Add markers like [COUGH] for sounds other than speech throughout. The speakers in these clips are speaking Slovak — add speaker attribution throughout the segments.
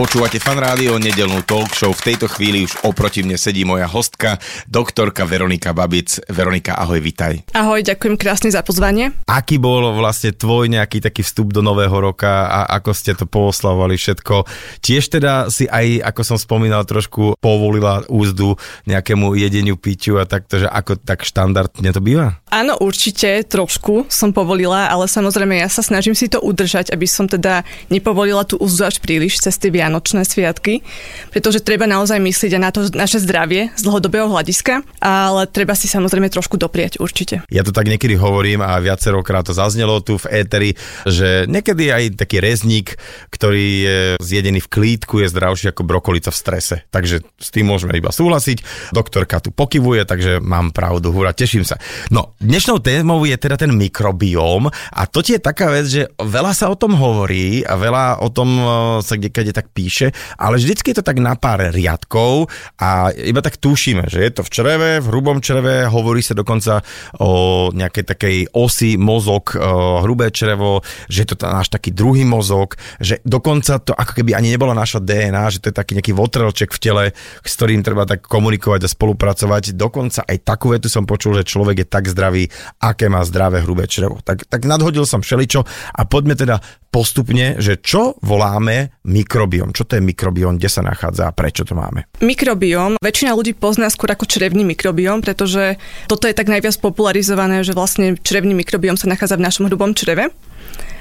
Speaker 1: Počúvate fan rádio, nedelnú talk show. V tejto chvíli už oproti mne sedí moja hostka, doktorka Veronika Babic. Veronika, ahoj, vitaj.
Speaker 2: Ahoj, ďakujem krásne za pozvanie.
Speaker 3: Aký bol vlastne tvoj nejaký taký vstup do nového roka a ako ste to pooslavovali všetko? Tiež teda si aj, ako som spomínal, trošku povolila úzdu nejakému jedeniu, piťu a takto, že ako tak štandardne to býva?
Speaker 2: Áno, určite trošku som povolila, ale samozrejme ja sa snažím si to udržať, aby som teda nepovolila tú úzdu až príliš cez tie vianočné sviatky, pretože treba naozaj myslieť aj na to naše zdravie z dlhodobého hľadiska, ale treba si samozrejme trošku dopriať určite.
Speaker 3: Ja to tak niekedy hovorím a viacerokrát to zaznelo tu v éteri, že niekedy aj taký rezník, ktorý je zjedený v klídku, je zdravší ako brokolica v strese. Takže s tým môžeme iba súhlasiť. Doktorka tu pokyvuje, takže mám pravdu. Hura, teším sa. No, dnešnou témou je teda ten mikrobióm a to je taká vec, že veľa sa o tom hovorí a veľa o tom eh, sa kde tak píše, ale vždycky je to tak na pár riadkov a iba tak tušíme, že je to v čreve, v hrubom čreve, hovorí sa dokonca o nejakej takej osi mozog, hrubé črevo, že je to náš taký druhý mozog, že dokonca to ako keby ani nebola naša DNA, že to je taký nejaký votrelček v tele, s ktorým treba tak komunikovať a spolupracovať. Dokonca aj takú vetu som počul, že človek je tak zdravý, aké má zdravé hrubé črevo. Tak, tak nadhodil som všeličo a poďme teda postupne, že čo voláme mikrobióm. Čo to je mikrobióm, kde sa nachádza a prečo to máme?
Speaker 2: Mikrobióm, väčšina ľudí pozná skôr ako črevný mikrobióm, pretože toto je tak najviac popularizované, že vlastne črevný mikrobióm sa nachádza v našom hrubom čreve.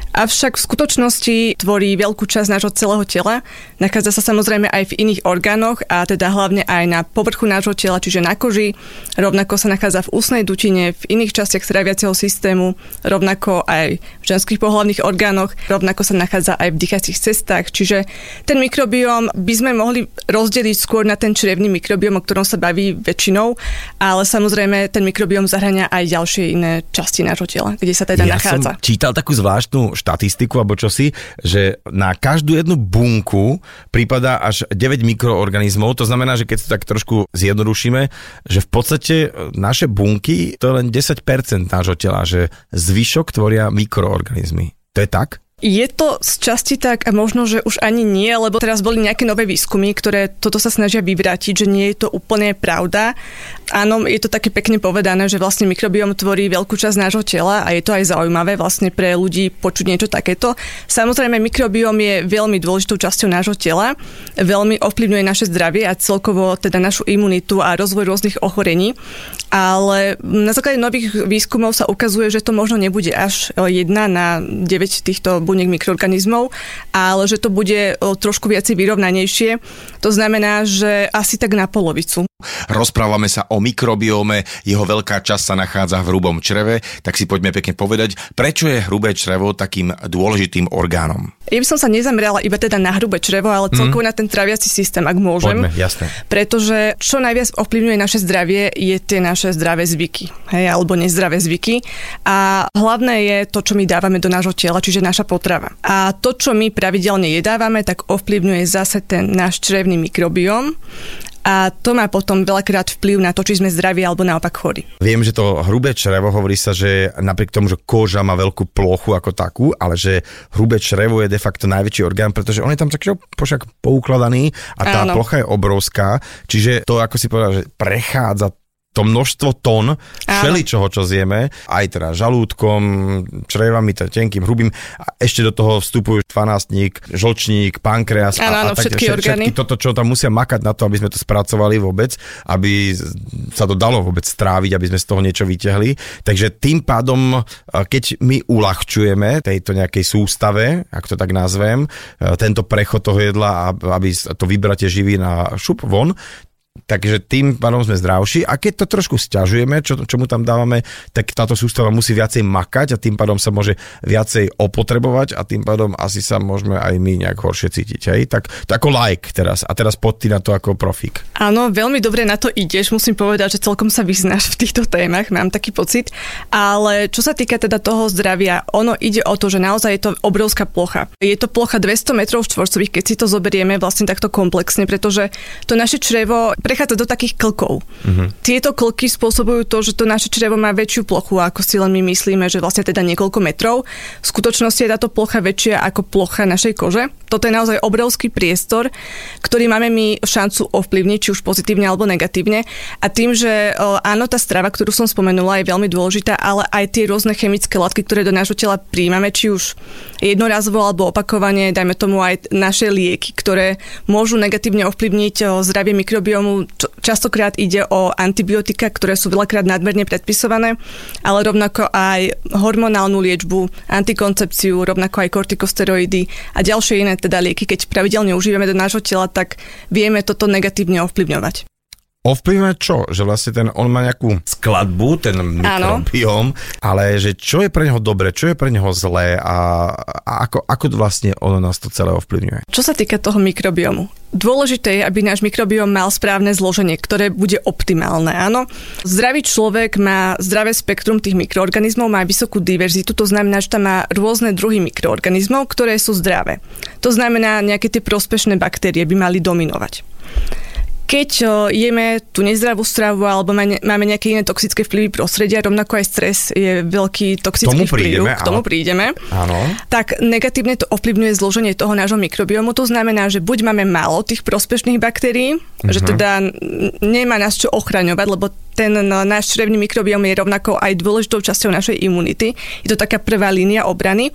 Speaker 2: Avšak v skutočnosti tvorí veľkú časť nášho celého tela. Nachádza sa samozrejme aj v iných orgánoch a teda hlavne aj na povrchu nášho tela, čiže na koži. Rovnako sa nachádza v ústnej dutine, v iných častiach straviaceho systému, rovnako aj v ženských pohľavných orgánoch, rovnako sa nachádza aj v dýchacích cestách. Čiže ten mikrobióm by sme mohli rozdeliť skôr na ten črevný mikrobióm, o ktorom sa baví väčšinou, ale samozrejme ten mikrobióm zahrania aj ďalšie iné časti nášho tela, kde sa teda
Speaker 3: ja
Speaker 2: nachádza.
Speaker 3: som čítal takú zvláštnu štatistiku alebo čosi, že na každú jednu bunku prípada až 9 mikroorganizmov. To znamená, že keď to tak trošku zjednodušíme, že v podstate naše bunky to je len 10% nášho tela, že zvyšok tvoria mikroorganizmy. To je tak?
Speaker 2: Je to z časti tak a možno, že už ani nie, lebo teraz boli nejaké nové výskumy, ktoré toto sa snažia vyvrátiť, že nie je to úplne pravda. Áno, je to také pekne povedané, že vlastne mikrobióm tvorí veľkú časť nášho tela a je to aj zaujímavé vlastne pre ľudí počuť niečo takéto. Samozrejme, mikrobióm je veľmi dôležitou časťou nášho tela, veľmi ovplyvňuje naše zdravie a celkovo teda našu imunitu a rozvoj rôznych ochorení, ale na základe nových výskumov sa ukazuje, že to možno nebude až jedna na 9 týchto buniek mikroorganizmov, ale že to bude trošku viacej vyrovnanejšie. To znamená, že asi tak na polovicu.
Speaker 1: Rozprávame sa o mikrobióme, jeho veľká časť sa nachádza v hrubom čreve, tak si poďme pekne povedať, prečo je hrubé črevo takým dôležitým orgánom.
Speaker 2: Ja by som sa nezamerala iba teda na hrubé črevo, ale celkovo mm. na ten traviaci systém, ak môžem.
Speaker 3: Poďme, jasné.
Speaker 2: Pretože čo najviac ovplyvňuje naše zdravie, je tie naše zdravé zvyky, hej, alebo nezdravé zvyky. A hlavné je to, čo my dávame do nášho tela, čiže naša potrava. A to, čo my pravidelne jedávame, tak ovplyvňuje zase ten náš črevný mikrobióm a to má potom veľakrát vplyv na to, či sme zdraví alebo naopak chorí.
Speaker 3: Viem, že to hrubé črevo hovorí sa, že napriek tomu, že koža má veľkú plochu ako takú, ale že hrubé črevo je de facto najväčší orgán, pretože on je tam taký pošak poukladaný a tá
Speaker 2: Áno.
Speaker 3: plocha je obrovská, čiže to, ako si povedal, že prechádza to množstvo tón všeličoho, čo zjeme, aj teda žalúdkom, črevami, teda tenkým, hrubým, a ešte do toho vstupujú dvanáctník, žlčník, pankreas
Speaker 2: Áno, áno, všetky orgány.
Speaker 3: všetky toto, čo tam musia makať na to, aby sme to spracovali vôbec, aby sa to dalo vôbec stráviť, aby sme z toho niečo vyťahli. Takže tým pádom, keď my uľahčujeme tejto nejakej sústave, ak to tak nazvem, tento prechod toho jedla, aby to vybratie živín a šup von, takže tým pádom sme zdravší a keď to trošku stiažujeme, čo, čo mu tam dávame, tak táto sústava musí viacej makať a tým pádom sa môže viacej opotrebovať a tým pádom asi sa môžeme aj my nejak horšie cítiť. Hej? Tak to ako like teraz a teraz pod ty na to ako profík.
Speaker 2: Áno, veľmi dobre na to ideš, musím povedať, že celkom sa vyznáš v týchto témach, mám taký pocit, ale čo sa týka teda toho zdravia, ono ide o to, že naozaj je to obrovská plocha. Je to plocha 200 metrov štvorcových, keď si to zoberieme vlastne takto komplexne, pretože to naše črevo prechádza do takých klkov. Uh-huh. Tieto klky spôsobujú to, že to naše črevo má väčšiu plochu, ako si len my myslíme, že vlastne teda niekoľko metrov. V skutočnosti je táto plocha väčšia ako plocha našej kože. Toto je naozaj obrovský priestor, ktorý máme my šancu ovplyvniť, či už pozitívne alebo negatívne. A tým, že áno, tá strava, ktorú som spomenula, je veľmi dôležitá, ale aj tie rôzne chemické látky, ktoré do nášho tela príjmame, či už jednorazovo alebo opakovane, dajme tomu aj naše lieky, ktoré môžu negatívne ovplyvniť zdravie mikrobiomu. Častokrát ide o antibiotika, ktoré sú veľakrát nadmerne predpisované, ale rovnako aj hormonálnu liečbu, antikoncepciu, rovnako aj kortikosteroidy a ďalšie iné teda lieky, keď pravidelne užívame do nášho tela, tak vieme toto negatívne ovplyvňovať
Speaker 3: ovplyvňuje čo? Že vlastne ten, on má nejakú skladbu, ten mikrobióm, ale že čo je pre neho dobre, čo je pre neho zlé a, a ako, ako vlastne ono nás to celé ovplyvňuje?
Speaker 2: Čo sa týka toho mikrobiomu, Dôležité je, aby náš mikrobióm mal správne zloženie, ktoré bude optimálne. Áno, zdravý človek má zdravé spektrum tých mikroorganizmov, má vysokú diverzitu, to znamená, že tam má rôzne druhy mikroorganizmov, ktoré sú zdravé. To znamená, nejaké tie prospešné baktérie by mali dominovať keď jeme tú nezdravú stravu alebo máme nejaké iné toxické vplyvy prostredia, rovnako aj stres je veľký toxický
Speaker 3: tomu vplyv, prídeme,
Speaker 2: k tomu prídeme,
Speaker 3: áno.
Speaker 2: tak negatívne to ovplyvňuje zloženie toho nášho mikrobiomu. To znamená, že buď máme málo tých prospešných baktérií, uh-huh. že mhm. teda nemá nás čo ochraňovať, lebo ten náš črevný mikrobiom je rovnako aj dôležitou časťou našej imunity. Je to taká prvá línia obrany,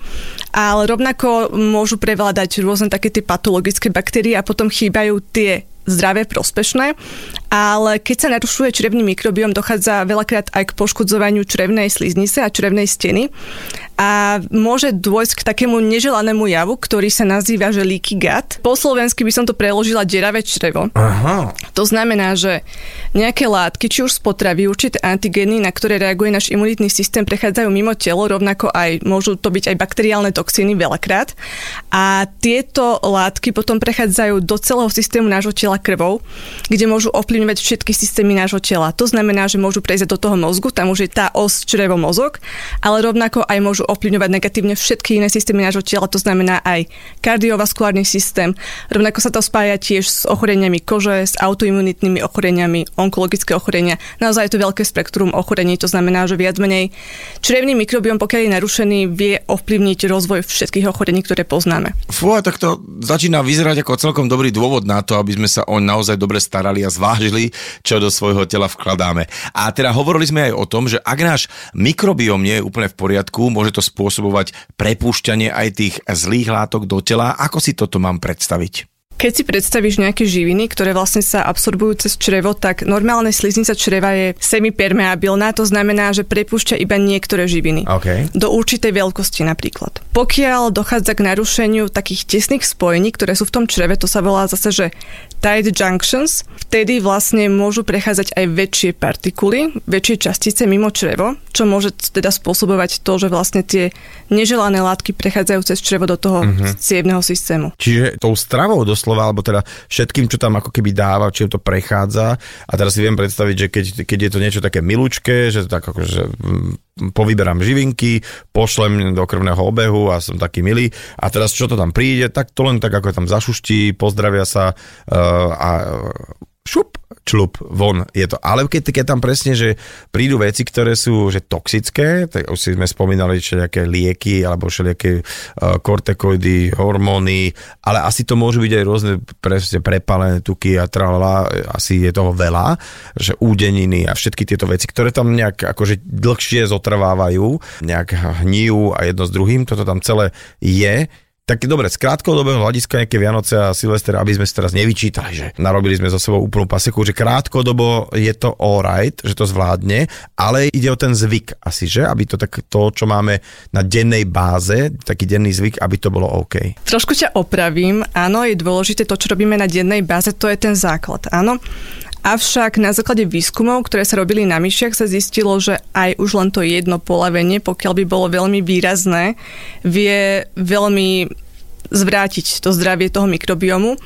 Speaker 2: ale rovnako môžu prevládať rôzne také tie patologické baktérie a potom chýbajú tie zdravé, prospešné, ale keď sa narušuje črevný mikrobiom, dochádza veľakrát aj k poškodzovaniu črevnej sliznice a črevnej steny a môže dôjsť k takému neželanému javu, ktorý sa nazýva, že leaky gut. Po slovensky by som to preložila deravé črevo.
Speaker 3: Aha.
Speaker 2: To znamená, že nejaké látky, či už z potravy, určité antigény, na ktoré reaguje náš imunitný systém, prechádzajú mimo telo, rovnako aj môžu to byť aj bakteriálne toxíny veľakrát. A tieto látky potom prechádzajú do celého systému nášho tela krvou, kde môžu ovplyvňovať všetky systémy nášho tela. To znamená, že môžu prejsť do toho mozgu, tam už je tá os črevo-mozog, ale rovnako aj môžu ovplyvňovať negatívne všetky iné systémy nášho tela, to znamená aj kardiovaskulárny systém. Rovnako sa to spája tiež s ochoreniami kože, s autoimunitnými ochoreniami, onkologické ochorenia. Naozaj je to veľké spektrum ochorení, to znamená, že viac menej črevný mikrobiom, pokiaľ je narušený, vie ovplyvniť rozvoj všetkých ochorení, ktoré poznáme.
Speaker 1: Fú, tak to začína vyzerať ako celkom dobrý dôvod na to, aby sme sa oň naozaj dobre starali a zvážili, čo do svojho tela vkladáme. A teda hovorili sme aj o tom, že ak náš mikrobiom nie je úplne v poriadku, môže to spôsobovať prepúšťanie aj tých zlých látok do tela. Ako si toto mám predstaviť?
Speaker 2: Keď si predstavíš nejaké živiny, ktoré vlastne sa absorbujú cez črevo, tak normálne sliznica čreva je semipermeabilná, to znamená, že prepúšťa iba niektoré živiny.
Speaker 3: Okay.
Speaker 2: Do určitej veľkosti napríklad. Pokiaľ dochádza k narušeniu takých tesných spojení, ktoré sú v tom čreve, to sa volá zase, že tight junctions, vtedy vlastne môžu prechádzať aj väčšie partikuly, väčšie častice mimo črevo, čo môže teda spôsobovať to, že vlastne tie neželané látky prechádzajú cez črevo do toho uh-huh. cievného systému.
Speaker 3: Čiže tou stravou doslova, alebo teda všetkým, čo tam ako keby dáva, či to prechádza. A teraz si viem predstaviť, že keď, keď je to niečo také milučké, že tak akože povyberám živinky, pošlem do krvného obehu a som taký milý. A teraz čo to tam príde, tak to len tak ako tam zašuští, pozdravia sa uh, a šup, člup, von je to. Ale keď, keď tam presne, že prídu veci, ktoré sú že toxické, tak už si sme spomínali nejaké lieky alebo všelijaké uh, kortekoidy, hormóny, ale asi to môžu byť aj rôzne presne prepalené tuky a tralala, asi je toho veľa, že údeniny a všetky tieto veci, ktoré tam nejak akože dlhšie zotrvávajú, nejak hníjú a jedno s druhým, toto tam celé je, tak dobre, z krátkodobého hľadiska nejaké Vianoce a Silvester, aby sme si teraz nevyčítali, že narobili sme za sebou úplnú paseku, že krátkodobo je to alright, že to zvládne, ale ide o ten zvyk asi, že? Aby to tak to, čo máme na dennej báze, taký denný zvyk, aby to bolo OK.
Speaker 2: Trošku ťa opravím. Áno, je dôležité to, čo robíme na dennej báze, to je ten základ. Áno, Avšak na základe výskumov, ktoré sa robili na myšiach, sa zistilo, že aj už len to jedno polavenie, pokiaľ by bolo veľmi výrazné, vie veľmi zvrátiť to zdravie toho mikrobiomu.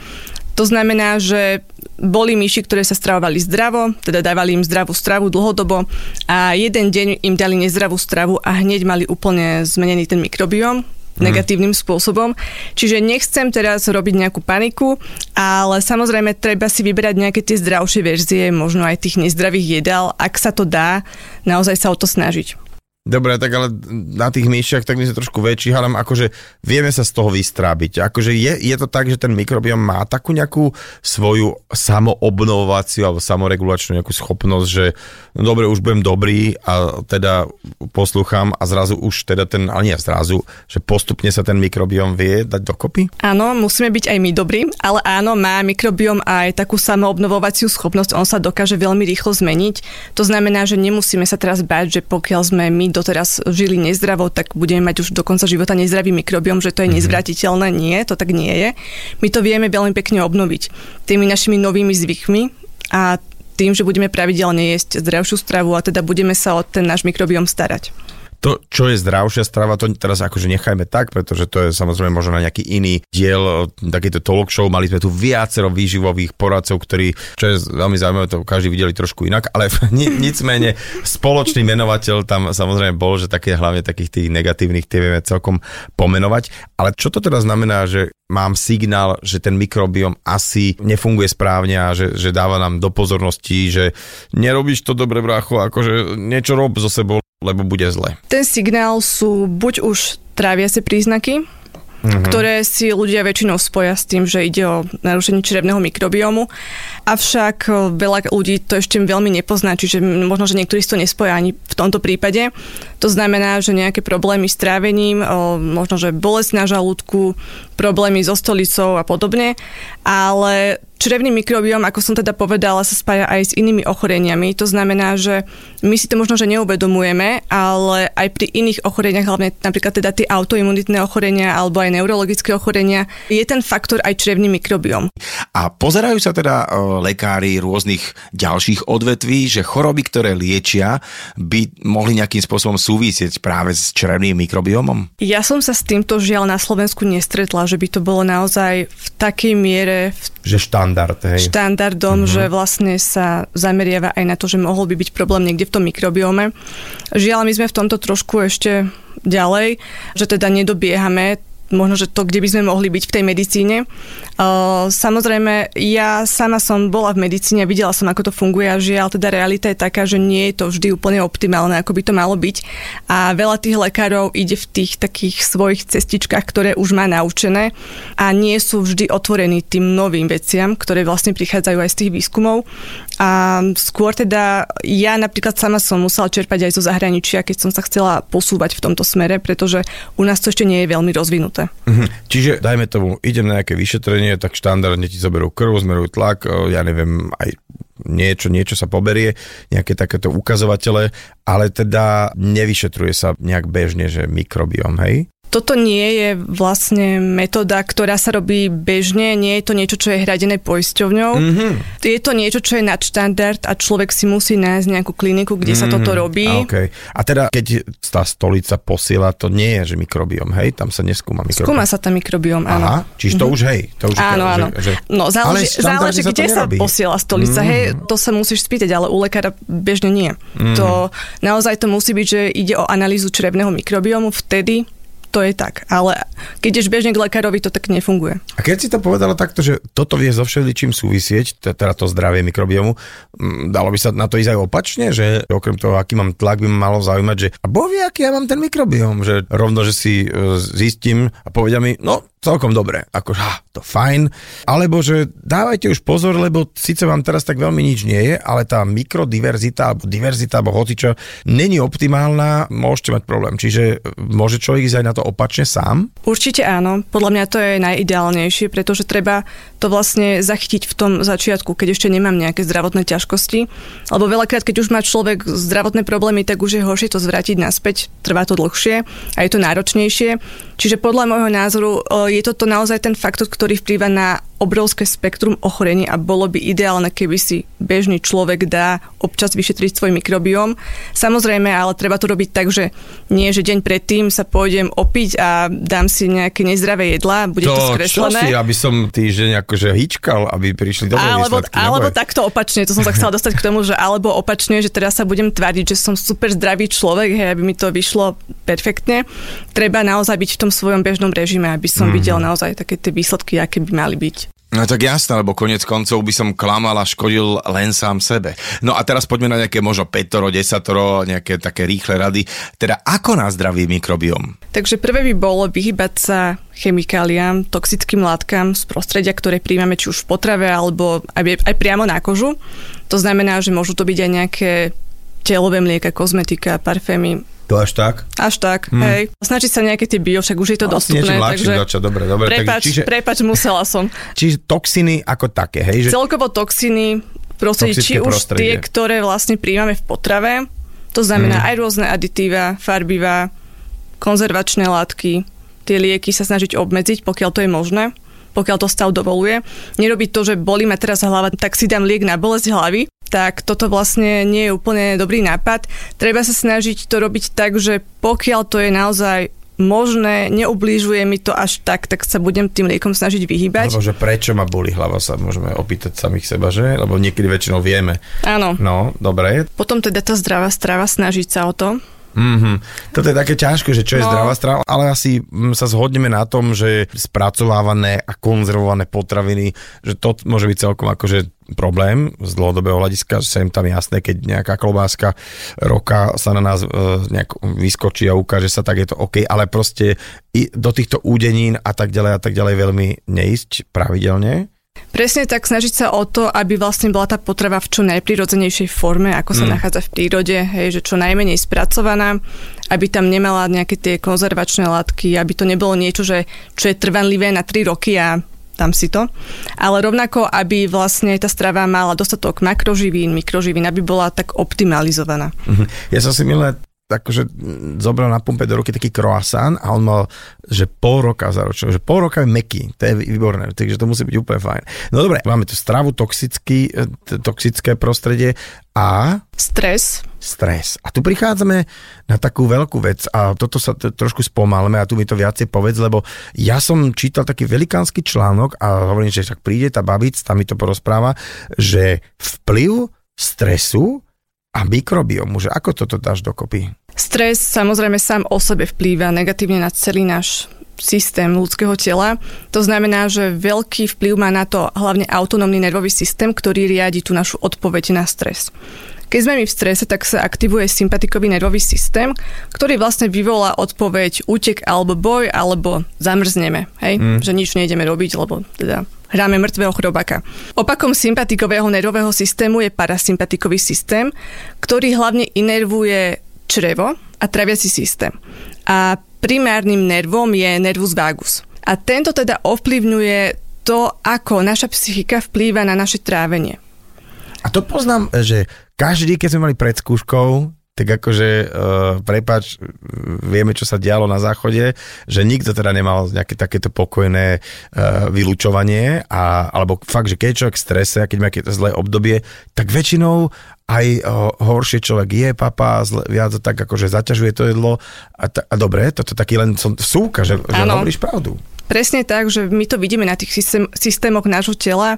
Speaker 2: To znamená, že boli myši, ktoré sa stravovali zdravo, teda dávali im zdravú stravu dlhodobo a jeden deň im dali nezdravú stravu a hneď mali úplne zmenený ten mikrobióm. Negatívnym spôsobom. Čiže nechcem teraz robiť nejakú paniku, ale samozrejme treba si vyberať nejaké tie zdravšie verzie, možno aj tých nezdravých jedál, ak sa to dá, naozaj sa o to snažiť.
Speaker 3: Dobre, tak ale na tých myšiach tak my sme trošku väčší, ale akože vieme sa z toho vystrábiť. Akože je, je to tak, že ten mikrobiom má takú nejakú svoju samoobnovovaciu alebo samoregulačnú nejakú schopnosť, že no dobre, už budem dobrý a teda poslúcham a zrazu už teda ten, ale nie zrazu, že postupne sa ten mikrobiom vie dať dokopy?
Speaker 2: Áno, musíme byť aj my dobrí, ale áno, má mikrobiom aj takú samoobnovovaciu schopnosť, on sa dokáže veľmi rýchlo zmeniť. To znamená, že nemusíme sa teraz báť, že pokiaľ sme my doteraz žili nezdravo, tak budeme mať už do konca života nezdravý mikrobiom, že to je mm-hmm. nezvratiteľné. Nie, to tak nie je. My to vieme veľmi pekne obnoviť tými našimi novými zvykmi a tým, že budeme pravidelne jesť zdravšiu stravu a teda budeme sa o ten náš mikrobiom starať
Speaker 3: to, čo je zdravšia strava, to teraz akože nechajme tak, pretože to je samozrejme možno na nejaký iný diel, takýto talk show. Mali sme tu viacero výživových poradcov, ktorí, čo je veľmi zaujímavé, to každý videli trošku inak, ale [LAUGHS] nicmene spoločný menovateľ tam samozrejme bol, že také hlavne takých tých negatívnych tie vieme celkom pomenovať. Ale čo to teda znamená, že mám signál, že ten mikrobiom asi nefunguje správne a že, že dáva nám do pozornosti, že nerobíš to dobre, brácho, akože niečo rob so sebou, lebo bude zle.
Speaker 2: Ten signál sú buď už tráviace príznaky, mm-hmm. ktoré si ľudia väčšinou spoja s tým, že ide o narušenie črevného mikrobiomu. Avšak veľa ľudí to ešte veľmi nepozná, čiže možno, že niektorí si to nespoja ani v tomto prípade. To znamená, že nejaké problémy s trávením, možno, že bolesť na žalúdku, problémy so stolicou a podobne, ale Črevný mikrobióm, ako som teda povedala, sa spája aj s inými ochoreniami. To znamená, že my si to možno, že neuvedomujeme, ale aj pri iných ochoreniach, hlavne napríklad teda tie autoimunitné ochorenia alebo aj neurologické ochorenia, je ten faktor aj črevný mikrobióm.
Speaker 1: A pozerajú sa teda lekári rôznych ďalších odvetví, že choroby, ktoré liečia, by mohli nejakým spôsobom súvisieť práve s črevným mikrobiómom?
Speaker 2: Ja som sa s týmto žiaľ na Slovensku nestretla, že by to bolo naozaj v takej miere...
Speaker 3: Že štandard, hej.
Speaker 2: Štandardom, uh-huh. že vlastne sa zameriava aj na to, že mohol by byť problém niekde v tom mikrobiome. Žiaľ, my sme v tomto trošku ešte ďalej, že teda nedobiehame možno, že to, kde by sme mohli byť v tej medicíne. Samozrejme, ja sama som bola v medicíne, videla som, ako to funguje a žiaľ, teda realita je taká, že nie je to vždy úplne optimálne, ako by to malo byť. A veľa tých lekárov ide v tých takých svojich cestičkách, ktoré už má naučené a nie sú vždy otvorení tým novým veciam, ktoré vlastne prichádzajú aj z tých výskumov. A skôr teda ja napríklad sama som musela čerpať aj zo zahraničia, keď som sa chcela posúvať v tomto smere, pretože u nás to ešte nie je veľmi rozvinuté.
Speaker 3: Mhm. Čiže dajme tomu, idem na nejaké vyšetrenie, tak štandardne ti zoberú krv, zmerujú tlak, ja neviem, aj niečo, niečo sa poberie, nejaké takéto ukazovatele, ale teda nevyšetruje sa nejak bežne, že mikrobiom, hej?
Speaker 2: Toto nie je vlastne metóda, ktorá sa robí bežne, nie je to niečo, čo je hradené poisťovňou. Mm-hmm. Je to niečo, čo je nadštandard a človek si musí nájsť nejakú kliniku, kde mm-hmm. sa toto mhm. robí.
Speaker 3: A, okay. a teda, keď tá stolica posiela, to nie je, že mikrobiom, hej? Tam sa neskúma mikrobiom.
Speaker 2: Skúma sa tam mikrobiom, áno. Aha,
Speaker 3: čiže to mm-hmm. už, hej? To už
Speaker 2: áno, áno. Že, že... No, záleží, záleží kde sa, sa posiela stolica, mm-hmm. hej? To sa musíš spýtať, ale u lekára bežne nie. Mm-hmm. To naozaj to musí byť, že ide o analýzu črevného mikrobiomu, vtedy to je tak. Ale keď ideš bežne k lekárovi, to tak nefunguje.
Speaker 3: A keď si to povedala takto, že toto vie so všeličím súvisieť, teda to zdravie mikrobiomu, dalo by sa na to ísť aj opačne, že okrem toho, aký mám tlak, by ma malo zaujímať, že a boh vie, aký ja mám ten mikrobiom, že rovno, že si e, zistím a povedia mi, no celkom dobre, ako ha, to fajn, alebo že dávajte už pozor, lebo síce vám teraz tak veľmi nič nie je, ale tá mikrodiverzita alebo diverzita alebo hocičo není optimálna, môžete mať problém. Čiže môže človek ísť aj na to opačne sám?
Speaker 2: Určite áno, podľa mňa to je najideálnejšie, pretože treba to vlastne zachytiť v tom začiatku, keď ešte nemám nejaké zdravotné ťažkosti. Lebo veľakrát, keď už má človek zdravotné problémy, tak už je horšie to zvrátiť naspäť, trvá to dlhšie a je to náročnejšie. Čiže podľa môjho názoru je toto naozaj ten faktor, ktorý vplýva na obrovské spektrum ochorení a bolo by ideálne, keby si bežný človek dá občas vyšetriť svoj mikrobióm. Samozrejme, ale treba to robiť tak, že nie, že deň predtým sa pôjdem opiť a dám si nejaké nezdravé jedlá, bude to, to skreslené.
Speaker 3: Si, aby som týždeň akože hýčkal, aby prišli dobré
Speaker 2: alebo,
Speaker 3: výsledky.
Speaker 2: Alebo takto opačne, to som sa chcela dostať k tomu, že alebo opačne, že teraz sa budem tváriť, že som super zdravý človek, hej, aby mi to vyšlo perfektne. Treba naozaj byť v tom svojom bežnom režime, aby som mm. videl naozaj také tie výsledky, aké by mali byť.
Speaker 1: No tak jasné, lebo konec koncov by som klamal a škodil len sám sebe. No a teraz poďme na nejaké možno 5 desatoro, nejaké také rýchle rady. Teda ako na zdravý mikrobióm?
Speaker 2: Takže prvé by bolo vyhybať sa chemikáliám, toxickým látkam z prostredia, ktoré príjmame či už v potrave alebo aj, aj priamo na kožu. To znamená, že môžu to byť aj nejaké telové mlieka, kozmetika, parfémy,
Speaker 3: to až tak?
Speaker 2: Až tak, hmm. hej. Snažiť sa nejaké tie bio, však už je to
Speaker 3: Asi
Speaker 2: dostupné.
Speaker 3: Takže začať, dobre, dobre.
Speaker 2: Prepač,
Speaker 3: takže, čiže,
Speaker 2: prepač, musela som. [LAUGHS]
Speaker 3: Čiže toxiny ako také, hej?
Speaker 2: Že... Celkovo toxiny, prostredie, či už prostredie. tie, ktoré vlastne príjmame v potrave, to znamená hmm. aj rôzne aditíva, farbivá, konzervačné látky, tie lieky sa snažiť obmedziť, pokiaľ to je možné pokiaľ to stav dovoluje. Nerobiť to, že bolí ma teraz hlava, tak si dám liek na bolesť hlavy, tak toto vlastne nie je úplne dobrý nápad. Treba sa snažiť to robiť tak, že pokiaľ to je naozaj možné, neublížuje mi to až tak, tak sa budem tým liekom snažiť vyhýbať.
Speaker 3: Alebo že prečo ma boli hlava, sa môžeme opýtať samých seba, že? Lebo niekedy väčšinou vieme.
Speaker 2: Áno.
Speaker 3: No, dobre.
Speaker 2: Potom teda tá zdravá strava, snažiť sa o to.
Speaker 3: Mm-hmm. Toto je také ťažké, že čo je no. zdravá strava, ale asi mm, sa zhodneme na tom, že spracovávané a konzervované potraviny, že to môže byť celkom akože problém z dlhodobého hľadiska, sem tam jasné, keď nejaká klobáska roka sa na nás e, nejak vyskočí a ukáže sa, tak je to OK, ale proste i do týchto údenín a tak ďalej a tak ďalej veľmi neísť pravidelne.
Speaker 2: Presne tak snažiť sa o to, aby vlastne bola tá potrava v čo najprirodzenejšej forme, ako sa mm. nachádza v prírode, hej, že čo najmenej spracovaná, aby tam nemala nejaké tie konzervačné látky, aby to nebolo niečo, že, čo je trvanlivé na 3 roky a tam si to. Ale rovnako, aby vlastne tá strava mala dostatok makroživín, mikroživín, aby bola tak optimalizovaná.
Speaker 3: Mhm. Ja som si milé akože zobral na pumpe do ruky taký croissant a on mal, že pol roka zaročil, že pol roka je meký, to je výborné, takže to musí byť úplne fajn. No dobre, máme tu stravu, toxický, e, toxické prostredie a...
Speaker 2: Stres.
Speaker 3: Stres. A tu prichádzame na takú veľkú vec a toto sa t- trošku spomalme a tu mi to viacej povedz, lebo ja som čítal taký velikánsky článok a hovorím, že však príde tá babic, tam mi to porozpráva, že vplyv stresu a mikrobiomu, že ako toto dáš dokopy?
Speaker 2: Stres samozrejme sám o sebe vplýva negatívne na celý náš systém ľudského tela. To znamená, že veľký vplyv má na to hlavne autonómny nervový systém, ktorý riadi tú našu odpoveď na stres. Keď sme my v strese, tak sa aktivuje sympatikový nervový systém, ktorý vlastne vyvolá odpoveď útek alebo boj, alebo zamrzneme. Hej? Mm. Že nič nejdeme robiť, lebo teda hráme mŕtvého chrobaka. Opakom sympatikového nervového systému je parasympatikový systém, ktorý hlavne inervuje črevo a traviaci systém. A primárnym nervom je nervus vagus. A tento teda ovplyvňuje to, ako naša psychika vplýva na naše trávenie.
Speaker 3: A to poznám, že každý, keď sme mali pred skúškou, tak akože uh, prepač, vieme, čo sa dialo na záchode, že nikto teda nemal nejaké takéto pokojné uh, vylúčovanie, a, alebo fakt, že keď človek v strese a keď má také zlé obdobie, tak väčšinou aj uh, horšie človek je, papa, zle, viac tak akože zaťažuje to jedlo a, ta, a dobre, toto taký len som súka, že, že hovoríš pravdu.
Speaker 2: Presne tak, že my to vidíme na tých systém, systémoch nášho tela.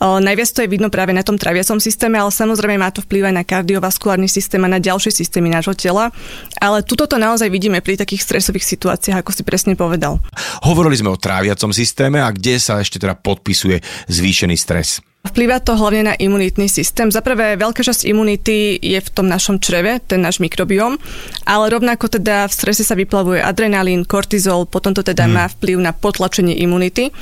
Speaker 2: O, najviac to je vidno práve na tom traviacom systéme, ale samozrejme má to vplyv aj na kardiovaskulárny systém a na ďalšie systémy nášho tela. Ale tuto to naozaj vidíme pri takých stresových situáciách, ako si presne povedal.
Speaker 1: Hovorili sme o tráviacom systéme a kde sa ešte teda podpisuje zvýšený stres?
Speaker 2: Vplýva to hlavne na imunitný systém. Za prvé, veľká časť imunity je v tom našom čreve, ten náš mikrobióm, ale rovnako teda v strese sa vyplavuje adrenalín, kortizol, potom to teda hmm. má vplyv na potlačenie imunity.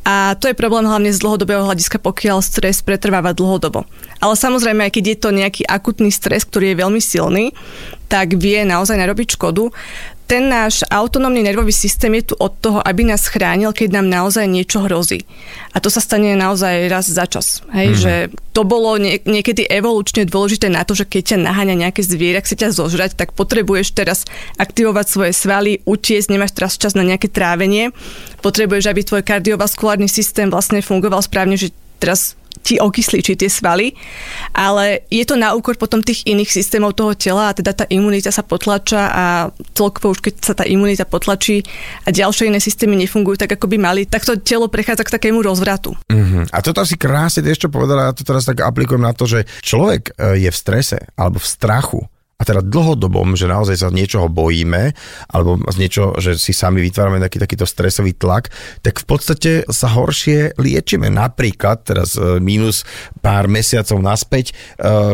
Speaker 2: A to je problém hlavne z dlhodobého hľadiska, pokiaľ stres pretrváva dlhodobo. Ale samozrejme, aj keď je to nejaký akutný stres, ktorý je veľmi silný, tak vie naozaj narobiť škodu ten náš autonómny nervový systém je tu od toho, aby nás chránil, keď nám naozaj niečo hrozí. A to sa stane naozaj raz za čas. Hej, mm-hmm. že to bolo nie, niekedy evolučne dôležité na to, že keď ťa naháňa nejaké zviera, chce ťa zožrať, tak potrebuješ teraz aktivovať svoje svaly, utiesť, nemáš teraz čas na nejaké trávenie. Potrebuješ, aby tvoj kardiovaskulárny systém vlastne fungoval správne, že teraz ti okysličí tie svaly, ale je to na úkor potom tých iných systémov toho tela a teda tá imunita sa potlača a celkovo už keď sa tá imunita potlačí a ďalšie iné systémy nefungujú tak, ako by mali, tak to telo prechádza k takému rozvratu.
Speaker 3: Uh-huh. A toto si krásne ešte povedala, ja to teraz tak aplikujem na to, že človek e, je v strese alebo v strachu a teda dlhodobom, že naozaj sa niečoho bojíme, alebo z niečo, že si sami vytvárame taký, takýto stresový tlak, tak v podstate sa horšie liečíme. Napríklad, teraz e, minus pár mesiacov naspäť, e,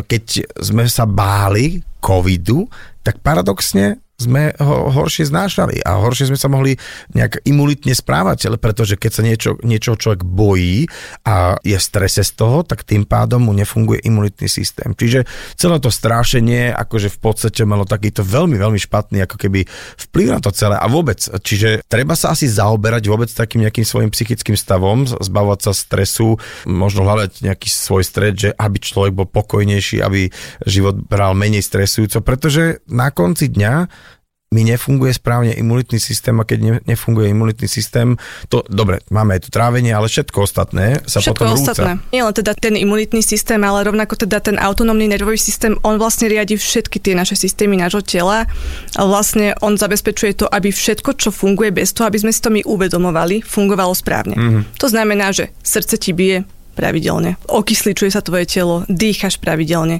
Speaker 3: keď sme sa báli covidu, tak paradoxne sme ho horšie znášali a horšie sme sa mohli nejak imunitne správať, pretože keď sa niečo, niečo človek bojí a je v strese z toho, tak tým pádom mu nefunguje imunitný systém. Čiže celé to strášenie akože v podstate malo takýto veľmi, veľmi špatný ako keby vplyv na to celé a vôbec. Čiže treba sa asi zaoberať vôbec takým nejakým svojim psychickým stavom, zbavovať sa stresu, možno hľadať nejaký svoj stres, že aby človek bol pokojnejší, aby život bral menej stresujúco, pretože na konci dňa mi nefunguje správne imunitný systém a keď ne, nefunguje imunitný systém, to dobre, máme aj to trávenie, ale všetko ostatné sa
Speaker 2: všetko
Speaker 3: potom
Speaker 2: ostatné.
Speaker 3: rúca.
Speaker 2: Nie len teda ten imunitný systém, ale rovnako teda ten autonómny nervový systém, on vlastne riadi všetky tie naše systémy nášho tela a vlastne on zabezpečuje to, aby všetko, čo funguje bez toho, aby sme si to my uvedomovali, fungovalo správne. Mm-hmm. To znamená, že srdce ti bije, pravidelne. Okysličuje sa tvoje telo, dýchaš pravidelne.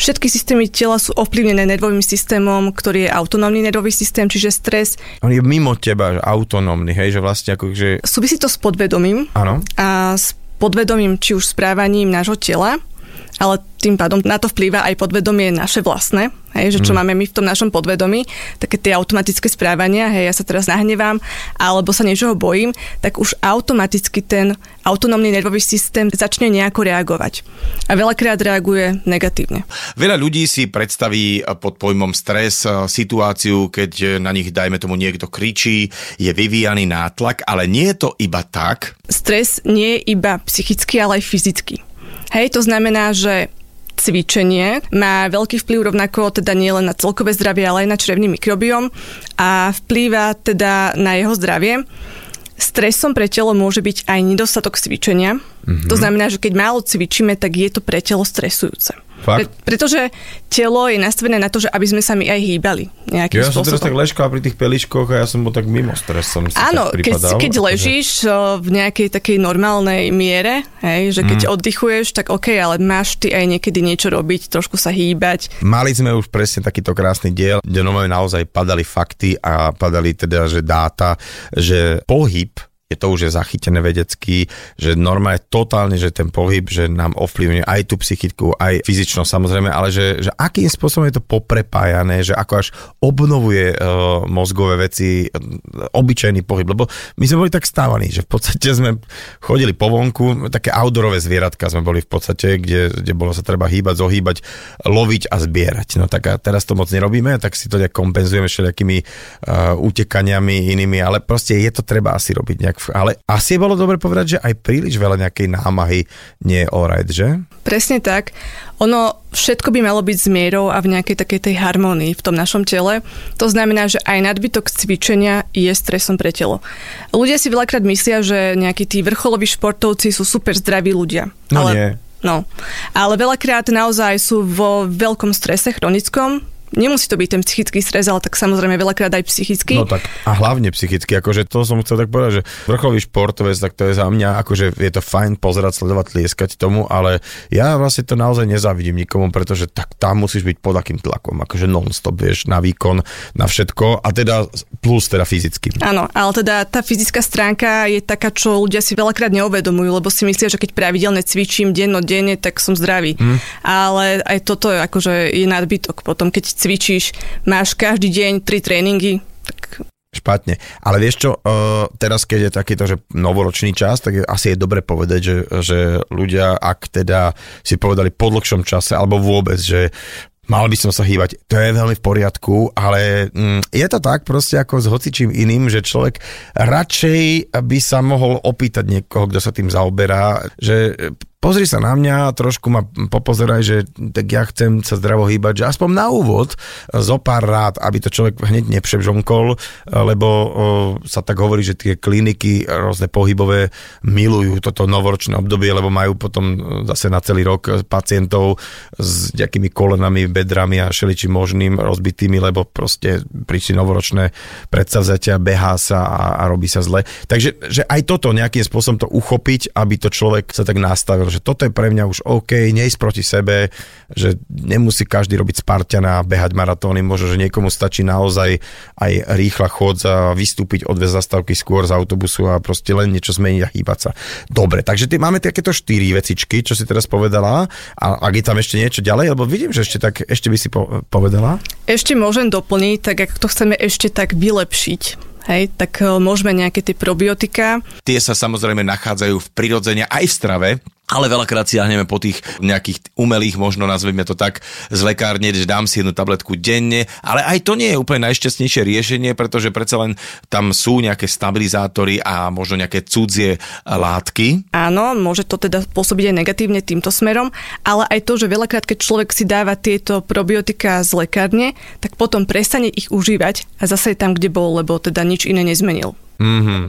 Speaker 2: Všetky systémy tela sú ovplyvnené nervovým systémom, ktorý je autonómny nervový systém, čiže stres.
Speaker 3: On je mimo teba, autonómny, hej, že vlastne ako, že...
Speaker 2: Súvisí to s podvedomím.
Speaker 3: Áno.
Speaker 2: A s podvedomím, či už správaním nášho tela, ale tým pádom na to vplýva aj podvedomie naše vlastné, hej, že čo mm. máme my v tom našom podvedomí, také tie automatické správania, hej, ja sa teraz nahnevám, alebo sa niečoho bojím, tak už automaticky ten autonómny nervový systém začne nejako reagovať. A veľakrát reaguje negatívne.
Speaker 1: Veľa ľudí si predstaví pod pojmom stres eh, situáciu, keď na nich, dajme tomu, niekto kričí, je vyvíjaný nátlak, ale nie je to iba tak.
Speaker 2: Stres nie je iba psychický, ale aj fyzický. Hej, to znamená, že cvičenie má veľký vplyv rovnako teda nie len na celkové zdravie, ale aj na črevný mikrobióm a vplýva teda na jeho zdravie. Stresom pre telo môže byť aj nedostatok cvičenia. Mm-hmm. To znamená, že keď málo cvičíme, tak je to pre telo stresujúce. Pre, pretože telo je nastavené na to, že aby sme sa my aj hýbali nejakým
Speaker 3: ja
Speaker 2: spôsobom.
Speaker 3: som teraz tak ležkal pri tých peliškoch a ja som bol tak mimo stres. Som si
Speaker 2: Áno, keď, keď ležíš v nejakej takej normálnej miere, hej, že keď mm. oddychuješ, tak OK, ale máš ty aj niekedy niečo robiť, trošku sa hýbať.
Speaker 3: Mali sme už presne takýto krásny diel, kde naozaj padali fakty a padali teda, že dáta, že pohyb je to už je zachytené vedecky, že normálne totálne, že ten pohyb, že nám ovplyvňuje aj tú psychiku, aj fyzičnosť samozrejme, ale že, že akým spôsobom je to poprepájané, že ako až obnovuje uh, mozgové veci, uh, obyčajný pohyb, lebo my sme boli tak stávaní, že v podstate sme chodili po vonku, také outdoorové zvieratka sme boli v podstate, kde, kde bolo sa treba hýbať, zohýbať, loviť a zbierať. No tak a teraz to moc nerobíme, tak si to nejak kompenzujeme všelijakými uh, utekaniami inými, ale proste je to treba asi robiť nejak ale asi bolo dobre povedať, že aj príliš veľa nejakej námahy nie je alright, že?
Speaker 2: Presne tak. Ono všetko by malo byť s mierou a v nejakej takej tej harmonii v tom našom tele. To znamená, že aj nadbytok cvičenia je stresom pre telo. Ľudia si veľakrát myslia, že nejakí tí vrcholoví športovci sú super zdraví ľudia.
Speaker 3: No
Speaker 2: ale,
Speaker 3: nie.
Speaker 2: No, ale veľakrát naozaj sú vo veľkom strese chronickom, Nemusí to byť ten psychický stres, ale tak samozrejme veľakrát aj psychický.
Speaker 3: No tak a hlavne psychicky, akože to som chcel tak povedať, že vrcholový športovec, tak to je za mňa, akože je to fajn pozerať, sledovať, tlieskať tomu, ale ja vlastne to naozaj nezávidím nikomu, pretože tak tam musíš byť pod akým tlakom, akože non-stop, vieš, na výkon, na všetko a teda plus teda fyzicky.
Speaker 2: Áno, ale teda tá fyzická stránka je taká, čo ľudia si veľakrát neuvedomujú, lebo si myslia, že keď pravidelne cvičím denno denne, tak som zdravý. Hmm. Ale aj toto je akože je nadbytok potom, keď cvičíš, máš každý deň tri tréningy, tak
Speaker 3: Špatne. Ale vieš čo, uh, teraz keď je takýto, že novoročný čas, tak asi je dobre povedať, že, že ľudia, ak teda si povedali po dlhšom čase, alebo vôbec, že mal by som sa hýbať. To je veľmi v poriadku, ale mm, je to tak proste ako s hocičím iným, že človek radšej by sa mohol opýtať niekoho, kto sa tým zaoberá, že pozri sa na mňa, trošku ma popozeraj, že tak ja chcem sa zdravo hýbať, že aspoň na úvod zo pár rád, aby to človek hneď nepřežonkol, lebo o, sa tak hovorí, že tie kliniky rôzne pohybové milujú toto novoročné obdobie, lebo majú potom zase na celý rok pacientov s nejakými kolenami, bedrami a šeličím možným rozbitými, lebo proste prišli novoročné predsavzatia, behá sa a, a robí sa zle. Takže že aj toto nejakým spôsobom to uchopiť, aby to človek sa tak nastavil, že toto je pre mňa už OK, nejsť proti sebe, že nemusí každý robiť Spartana a behať maratóny, možno, že niekomu stačí naozaj aj rýchla chôdza, vystúpiť od dve zastávky skôr z autobusu a proste len niečo zmeniť a hýbať sa. Dobre, takže ty máme takéto štyri vecičky, čo si teraz povedala a ak je tam ešte niečo ďalej, lebo vidím, že ešte tak, ešte by si po, povedala.
Speaker 2: Ešte môžem doplniť, tak ak to chceme ešte tak vylepšiť hej, tak e, môžeme nejaké tie probiotika.
Speaker 1: Tie sa samozrejme nachádzajú v prirodzene aj v strave, ale veľakrát siahneme po tých nejakých umelých, možno nazveme to tak, z lekárne, že dám si jednu tabletku denne, ale aj to nie je úplne najšťastnejšie riešenie, pretože predsa len tam sú nejaké stabilizátory a možno nejaké cudzie látky.
Speaker 2: Áno, môže to teda pôsobiť aj negatívne týmto smerom, ale aj to, že veľakrát, keď človek si dáva tieto probiotika z lekárne, tak potom prestane ich užívať a zase je tam, kde bol, lebo teda nič iné nezmenil.
Speaker 3: Mm-hmm.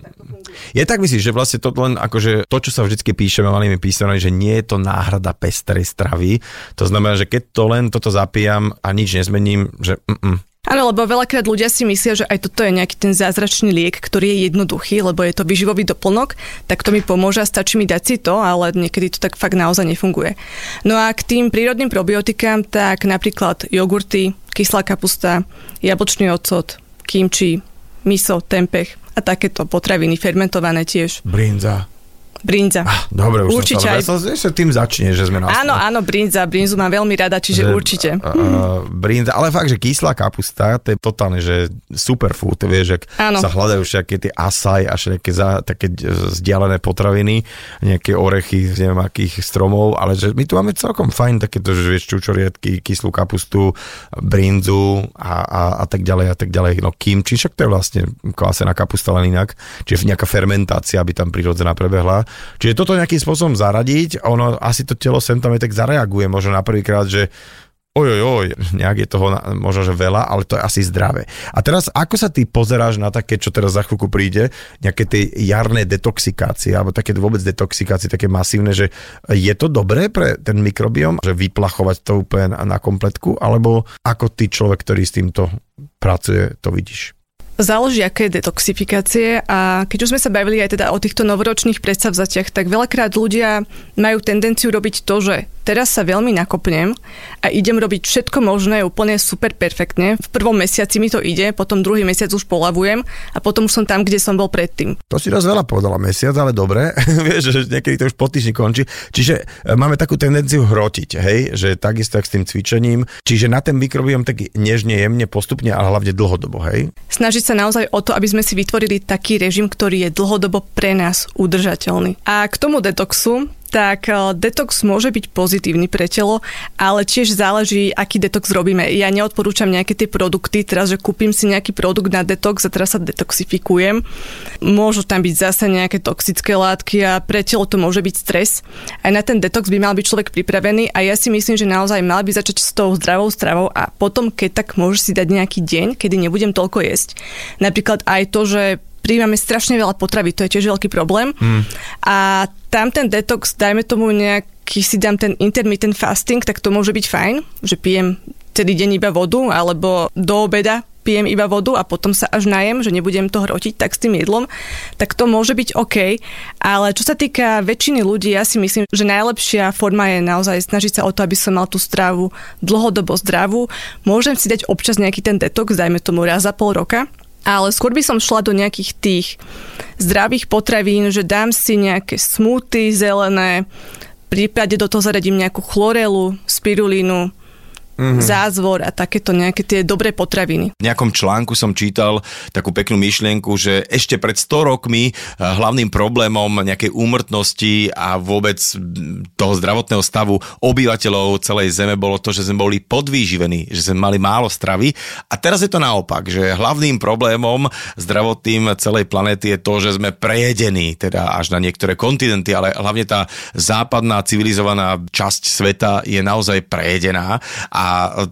Speaker 3: Je tak myslíš, že vlastne to len akože to, čo sa vždy píšeme malými písmenami, že nie je to náhrada pestrej stravy. To znamená, že keď to len toto zapijam a nič nezmením, že mm,
Speaker 2: Áno, lebo veľakrát ľudia si myslia, že aj toto je nejaký ten zázračný liek, ktorý je jednoduchý, lebo je to vyživový doplnok, tak to mi pomôže a stačí mi dať si to, ale niekedy to tak fakt naozaj nefunguje. No a k tým prírodným probiotikám, tak napríklad jogurty, kyslá kapusta, jablčný ocot, kimči, miso, tempeh a takéto potraviny fermentované tiež.
Speaker 3: Brinza.
Speaker 2: Brinza.
Speaker 3: Ah, dobre, už
Speaker 2: určite
Speaker 3: som sa, aj... tým začne, že sme na
Speaker 2: Áno, áno, brinza. Brinzu mám veľmi rada, čiže že, určite.
Speaker 3: Uh, brinza, ale fakt, že kyslá kapusta, to je totálne, že superfood, vieš, že sa hľadajú všetky tie asaj a všetky za, také vzdialené potraviny, nejaké orechy z neviem akých stromov, ale že my tu máme celkom fajn takéto, že vieš, čučoriedky, kyslú kapustu, brinzu a, a, a tak ďalej a tak ďalej. No kimči, však to je vlastne kvásená kapusta len inak, čiže nejaká fermentácia, aby tam prirodzená prebehla. Čiže toto nejakým spôsobom zaradiť, ono asi to telo sem tam aj tak zareaguje, možno na prvýkrát, že oj, oj, [LAUGHS] nejak je toho možno, že veľa, ale to je asi zdravé. A teraz, ako sa ty pozeráš na také, čo teraz za chvíľku príde, nejaké tie jarné detoxikácie, alebo také vôbec detoxikácie, také masívne, že je to dobré pre ten mikrobiom, že vyplachovať to úplne na, na kompletku, alebo ako ty človek, ktorý s týmto pracuje, to vidíš?
Speaker 2: Záleží, aké je detoxifikácie a keď už sme sa bavili aj teda o týchto novoročných predstavzatiach, tak veľakrát ľudia majú tendenciu robiť to, že teraz sa veľmi nakopnem a idem robiť všetko možné úplne super perfektne. V prvom mesiaci mi to ide, potom druhý mesiac už polavujem a potom už som tam, kde som bol predtým.
Speaker 3: To si raz veľa povedala mesiac, ale dobre, [LAUGHS] vieš, že niekedy to už po týždni končí. Čiže e, máme takú tendenciu hrotiť, hej, že takisto tak s tým cvičením. Čiže na ten mikrobiom tak nežne, jemne, postupne, ale hlavne dlhodobo, hej.
Speaker 2: Snažiť sa naozaj o to, aby sme si vytvorili taký režim, ktorý je dlhodobo pre nás udržateľný. A k tomu detoxu, tak eh, detox môže byť pozitívny pre telo, ale tiež záleží, aký detox robíme. Ja neodporúčam nejaké tie produkty, teraz, že kúpim si nejaký produkt na detox a teraz sa detoxifikujem. Môžu tam byť zase nejaké toxické látky a pre telo to môže byť stres. Aj na ten detox by mal byť človek pripravený a ja si myslím, že naozaj mal by začať s tou zdravou stravou a potom, keď tak môžeš si dať nejaký deň, kedy nebudem toľko jesť. Napríklad aj to, že príjmame strašne veľa potravy, to je tiež veľký problém. Mm. A tam ten detox, dajme tomu nejaký, si dám ten intermittent fasting, tak to môže byť fajn, že pijem celý deň iba vodu, alebo do obeda pijem iba vodu a potom sa až najem, že nebudem to hrotiť tak s tým jedlom, tak to môže byť OK. Ale čo sa týka väčšiny ľudí, ja si myslím, že najlepšia forma je naozaj snažiť sa o to, aby som mal tú strávu dlhodobo zdravú. Môžem si dať občas nejaký ten detox, dajme tomu raz za pol roka, ale skôr by som šla do nejakých tých zdravých potravín, že dám si nejaké smuty zelené, v prípade do toho zaradím nejakú chlorelu, spirulínu, mm-hmm. zázvor a takéto nejaké tie dobré potraviny.
Speaker 3: V nejakom článku som čítal takú peknú myšlienku, že ešte pred 100 rokmi eh, hlavným problémom nejakej úmrtnosti a vôbec toho zdravotného stavu obyvateľov celej Zeme bolo to, že sme boli podvýživení, že sme mali málo stravy. A teraz je to naopak, že hlavným problémom zdravotným celej planéty je to, že sme prejedení, teda až na niektoré kontinenty, ale hlavne tá západná civilizovaná časť sveta je naozaj prejedená a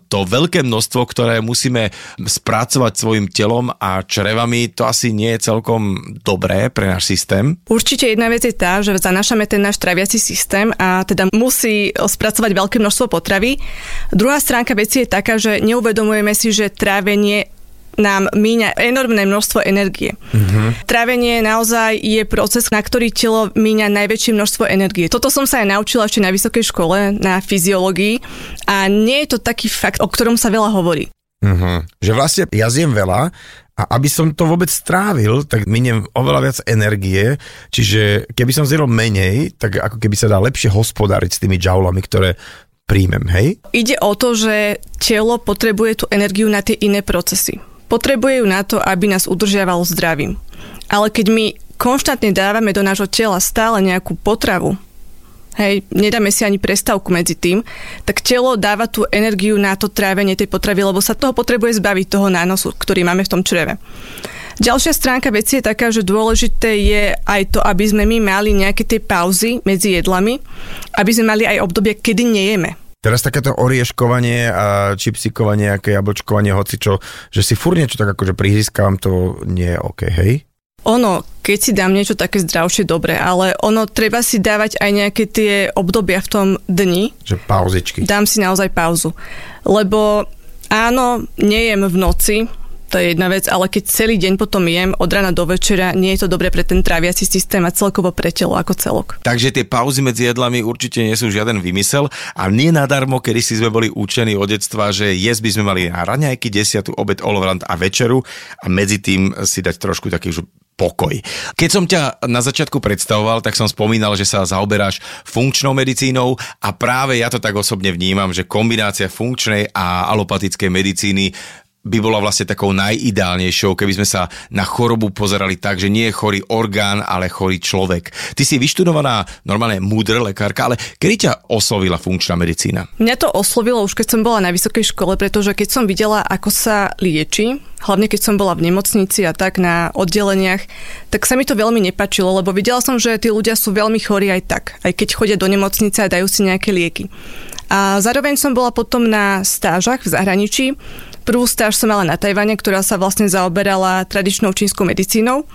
Speaker 3: to veľké množstvo, ktoré musíme spracovať svojim telom a črevami, to asi nie je celkom dobré pre náš systém.
Speaker 2: Určite jedna vec je tá, že zanášame ten náš traviaci systém a teda musí spracovať veľké množstvo potravy. Druhá stránka veci je taká, že neuvedomujeme si, že trávenie nám míňa enormné množstvo energie. Uh-huh. Trávenie naozaj je proces, na ktorý telo míňa najväčšie množstvo energie. Toto som sa aj naučila ešte na vysokej škole, na fyziológii a nie je to taký fakt, o ktorom sa veľa hovorí.
Speaker 4: Uh-huh. Že vlastne ja zjem veľa a aby som to vôbec strávil, tak miniem oveľa viac energie, čiže keby som zjedol menej, tak ako keby sa dá lepšie hospodáriť s tými džaulami, ktoré príjmem, hej?
Speaker 2: Ide o to, že telo potrebuje tú energiu na tie iné procesy potrebuje ju na to, aby nás udržiavalo zdravím. Ale keď my konštantne dávame do nášho tela stále nejakú potravu, hej, nedáme si ani prestávku medzi tým, tak telo dáva tú energiu na to trávenie tej potravy, lebo sa toho potrebuje zbaviť, toho nánosu, ktorý máme v tom čreve. Ďalšia stránka veci je taká, že dôležité je aj to, aby sme my mali nejaké tie pauzy medzi jedlami, aby sme mali aj obdobie, kedy nejeme.
Speaker 4: Teraz takéto orieškovanie a čipsikovanie, aké jablčkovanie, hoci čo, že si fur niečo tak akože prihýskam, to nie je OK, hej?
Speaker 2: Ono, keď si dám niečo také zdravšie, dobre, ale ono treba si dávať aj nejaké tie obdobia v tom dni.
Speaker 4: Že pauzičky.
Speaker 2: Dám si naozaj pauzu. Lebo áno, nejem v noci, to je jedna vec, ale keď celý deň potom jem od rana do večera, nie je to dobre pre ten tráviaci systém a celkovo pre telo ako celok.
Speaker 3: Takže tie pauzy medzi jedlami určite nie sú žiaden vymysel a nie nadarmo, kedy si sme boli učení od detstva, že jesť by sme mali na raňajky, desiatu, obed, olovrant a večeru a medzi tým si dať trošku taký pokoj. Keď som ťa na začiatku predstavoval, tak som spomínal, že sa zaoberáš funkčnou medicínou a práve ja to tak osobne vnímam, že kombinácia funkčnej a alopatickej medicíny by bola vlastne takou najideálnejšou, keby sme sa na chorobu pozerali tak, že nie je chorý orgán, ale chorý človek. Ty si vyštudovaná normálne múdr lekárka, ale kedy ťa oslovila funkčná medicína?
Speaker 2: Mňa to oslovilo už keď som bola na vysokej škole, pretože keď som videla, ako sa lieči, hlavne keď som bola v nemocnici a tak na oddeleniach, tak sa mi to veľmi nepačilo, lebo videla som, že tí ľudia sú veľmi chorí aj tak, aj keď chodia do nemocnice a dajú si nejaké lieky. A zároveň som bola potom na stážach v zahraničí, Prvú stáž som mala na Tajvane, ktorá sa vlastne zaoberala tradičnou čínskou medicínou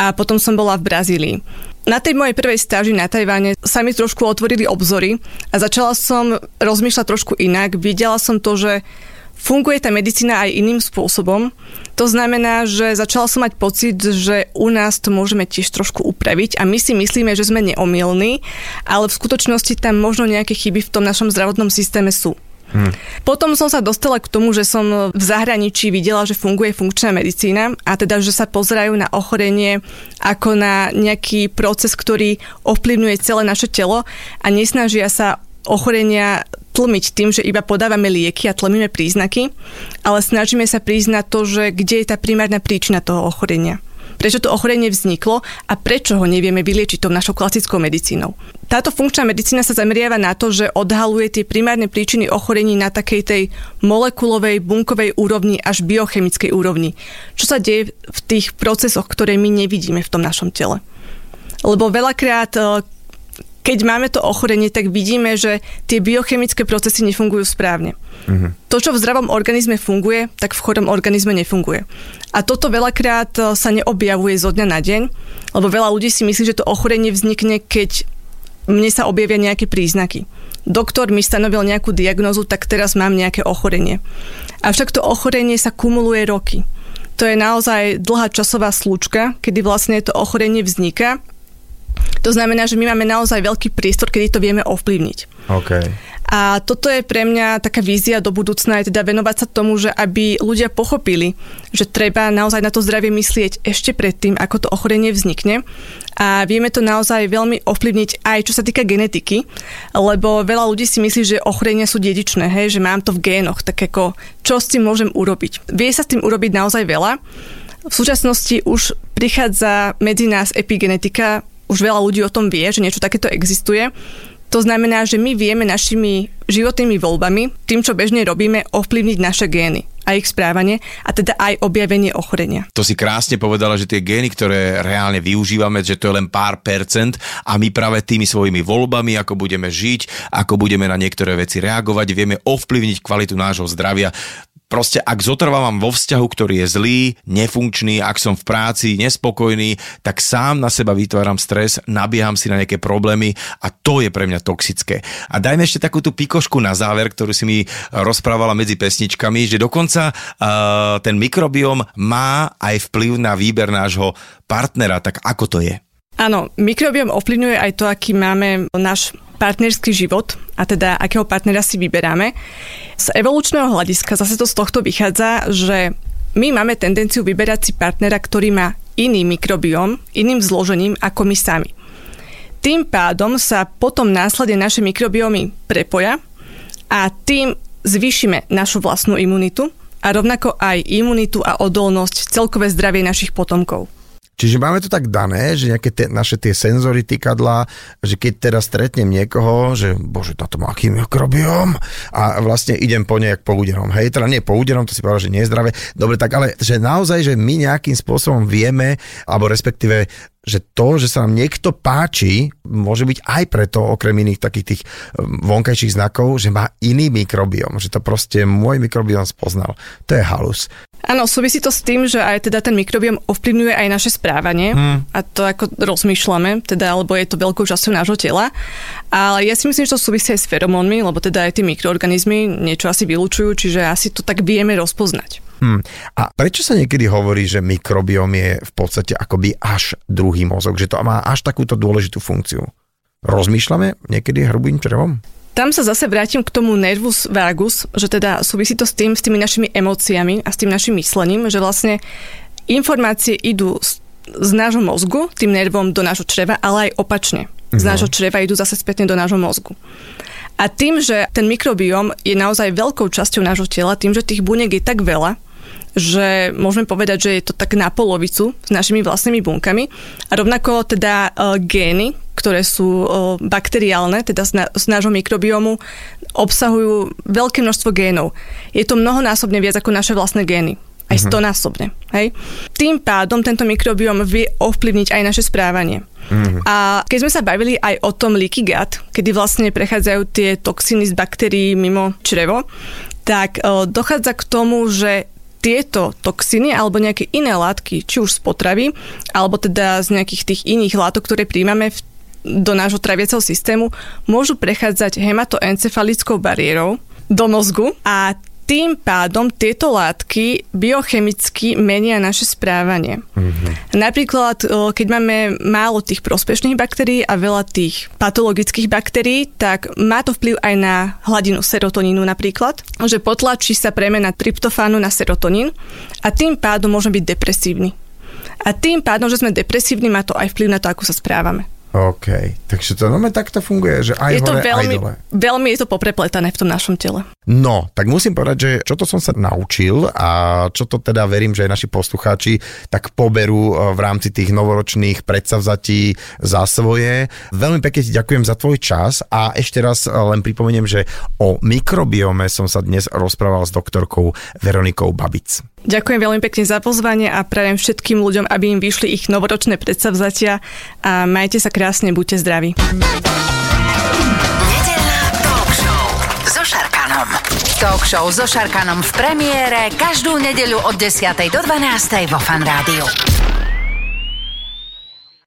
Speaker 2: a potom som bola v Brazílii. Na tej mojej prvej stáži na Tajvane sa mi trošku otvorili obzory a začala som rozmýšľať trošku inak. Videla som to, že funguje tá medicína aj iným spôsobom. To znamená, že začala som mať pocit, že u nás to môžeme tiež trošku upraviť a my si myslíme, že sme neomilní, ale v skutočnosti tam možno nejaké chyby v tom našom zdravotnom systéme sú. Hmm. Potom som sa dostala k tomu, že som v zahraničí videla, že funguje funkčná medicína a teda, že sa pozerajú na ochorenie ako na nejaký proces, ktorý ovplyvňuje celé naše telo a nesnažia sa ochorenia tlmiť tým, že iba podávame lieky a tlmíme príznaky, ale snažíme sa na to, že kde je tá primárna príčina toho ochorenia prečo to ochorenie vzniklo a prečo ho nevieme vyliečiť tou našou klasickou medicínou. Táto funkčná medicína sa zameriava na to, že odhaluje tie primárne príčiny ochorení na takej tej molekulovej, bunkovej úrovni až biochemickej úrovni. Čo sa deje v tých procesoch, ktoré my nevidíme v tom našom tele. Lebo veľakrát keď máme to ochorenie, tak vidíme, že tie biochemické procesy nefungujú správne. Mm-hmm. To, čo v zdravom organizme funguje, tak v chorom organizme nefunguje. A toto veľakrát e, sa neobjavuje zo dňa na deň, lebo veľa ľudí si myslí, že to ochorenie vznikne, keď mne sa objavia nejaké príznaky. Doktor mi stanovil nejakú diagnozu, tak teraz mám nejaké ochorenie. Avšak to ochorenie sa kumuluje roky. To je naozaj dlhá časová slúčka, kedy vlastne to ochorenie vzniká To znamená, že my máme naozaj veľký priestor, kedy to vieme ovplyvniť.
Speaker 3: OK.
Speaker 2: A toto je pre mňa taká vízia do budúcna, je teda venovať sa tomu, že aby ľudia pochopili, že treba naozaj na to zdravie myslieť ešte predtým, ako to ochorenie vznikne. A vieme to naozaj veľmi ovplyvniť aj čo sa týka genetiky, lebo veľa ľudí si myslí, že ochorenia sú dedičné, hej, že mám to v génoch, tak ako čo s tým môžem urobiť. Vie sa s tým urobiť naozaj veľa. V súčasnosti už prichádza medzi nás epigenetika, už veľa ľudí o tom vie, že niečo takéto existuje. To znamená, že my vieme našimi životnými voľbami, tým, čo bežne robíme, ovplyvniť naše gény a ich správanie a teda aj objavenie ochorenia.
Speaker 1: To si krásne povedala, že tie gény, ktoré reálne využívame, že to je len pár percent a my práve tými svojimi voľbami, ako budeme žiť, ako budeme na niektoré veci reagovať, vieme ovplyvniť kvalitu nášho zdravia proste ak zotrvávam vo vzťahu, ktorý je zlý, nefunkčný, ak som v práci nespokojný, tak sám na seba vytváram stres, nabieham si na nejaké problémy a to je pre mňa toxické. A dajme ešte takú tú pikošku na záver, ktorú si mi rozprávala medzi pesničkami, že dokonca uh, ten mikrobióm má aj vplyv na výber nášho partnera, tak ako to je?
Speaker 2: Áno, mikrobióm ovplyvňuje aj to, aký máme náš partnerský život a teda akého partnera si vyberáme. Z evolučného hľadiska zase to z tohto vychádza, že my máme tendenciu vyberať si partnera, ktorý má iný mikrobióm, iným zložením ako my sami. Tým pádom sa potom následne naše mikrobiomy prepoja a tým zvýšime našu vlastnú imunitu a rovnako aj imunitu a odolnosť celkové zdravie našich potomkov.
Speaker 3: Čiže máme to tak dané, že nejaké tie, naše tie senzory tykadla, že keď teraz stretnem niekoho, že bože, táto má aký mikrobiom a vlastne idem po nejak po úderom. Hej, teda nie po úderom, to si povedal, že nie je zdravé. Dobre, tak ale že naozaj, že my nejakým spôsobom vieme, alebo respektíve že to, že sa nám niekto páči, môže byť aj preto, okrem iných takých tých um, vonkajších znakov, že má iný mikrobiom, že to proste môj mikrobiom spoznal. To je halus.
Speaker 2: Áno, súvisí to s tým, že aj teda ten mikrobiom ovplyvňuje aj naše správanie hmm. a to ako rozmýšľame, teda, lebo je to veľkou časťou nášho tela. Ale ja si myslím, že to súvisí aj s feromónmi, lebo teda aj tie mikroorganizmy niečo asi vylúčujú, čiže asi to tak vieme rozpoznať.
Speaker 3: Hmm. A prečo sa niekedy hovorí, že mikrobiom je v podstate akoby až druhý mozog, že to má až takúto dôležitú funkciu? Rozmýšľame niekedy hrubým črevom?
Speaker 2: Tam sa zase vrátim k tomu nervus vagus, že teda súvisí to s tým, s tými našimi emóciami a s tým našim myslením, že vlastne informácie idú z, z nášho mozgu, tým nervom do nášho čreva, ale aj opačne. Z no. nášho čreva idú zase spätne do nášho mozgu. A tým, že ten mikrobióm je naozaj veľkou časťou nášho tela, tým, že tých buniek je tak veľa, že môžeme povedať, že je to tak na polovicu s našimi vlastnými bunkami. A rovnako teda uh, gény, ktoré sú bakteriálne, teda z, nášho mikrobiomu, obsahujú veľké množstvo génov. Je to mnohonásobne viac ako naše vlastné gény. Aj uh-huh. stonásobne. Hej? Tým pádom tento mikrobióm vie ovplyvniť aj naše správanie. Uh-huh. A keď sme sa bavili aj o tom leaky gut, kedy vlastne prechádzajú tie toxiny z baktérií mimo črevo, tak dochádza k tomu, že tieto toxiny alebo nejaké iné látky, či už z potravy, alebo teda z nejakých tých iných látok, ktoré príjmame v do nášho traviaceho systému, môžu prechádzať hematoencefalickou bariérou do mozgu a tým pádom tieto látky biochemicky menia naše správanie. Mm-hmm. Napríklad, keď máme málo tých prospešných baktérií a veľa tých patologických baktérií, tak má to vplyv aj na hladinu serotonínu napríklad, že potlačí sa premena tryptofánu na serotonín a tým pádom môžeme byť depresívny. A tým pádom, že sme depresívni, má to aj vplyv na to, ako sa správame.
Speaker 3: OK, takže to normálne takto funguje, že aj
Speaker 2: je to
Speaker 3: hore,
Speaker 2: veľmi,
Speaker 3: aj dole.
Speaker 2: Veľmi je to poprepletané v tom našom tele.
Speaker 3: No, tak musím povedať, že čo to som sa naučil a čo to teda verím, že aj naši poslucháči tak poberú e, v rámci tých novoročných predsavzatí za svoje. Veľmi pekne ti ďakujem za tvoj čas a ešte raz e, len pripomeniem, že o mikrobiome som sa dnes rozprával s doktorkou Veronikou Babic.
Speaker 2: Ďakujem veľmi pekne za pozvanie a prajem všetkým ľuďom, aby im vyšli ich novoročné predsavzatia a majte sa krásne, buďte zdraví.
Speaker 5: Nedelná talk show so Šarkanom. Talk show so Šarkanom v premiére každú nedeľu od 10. do 12. vo Fan Rádiu.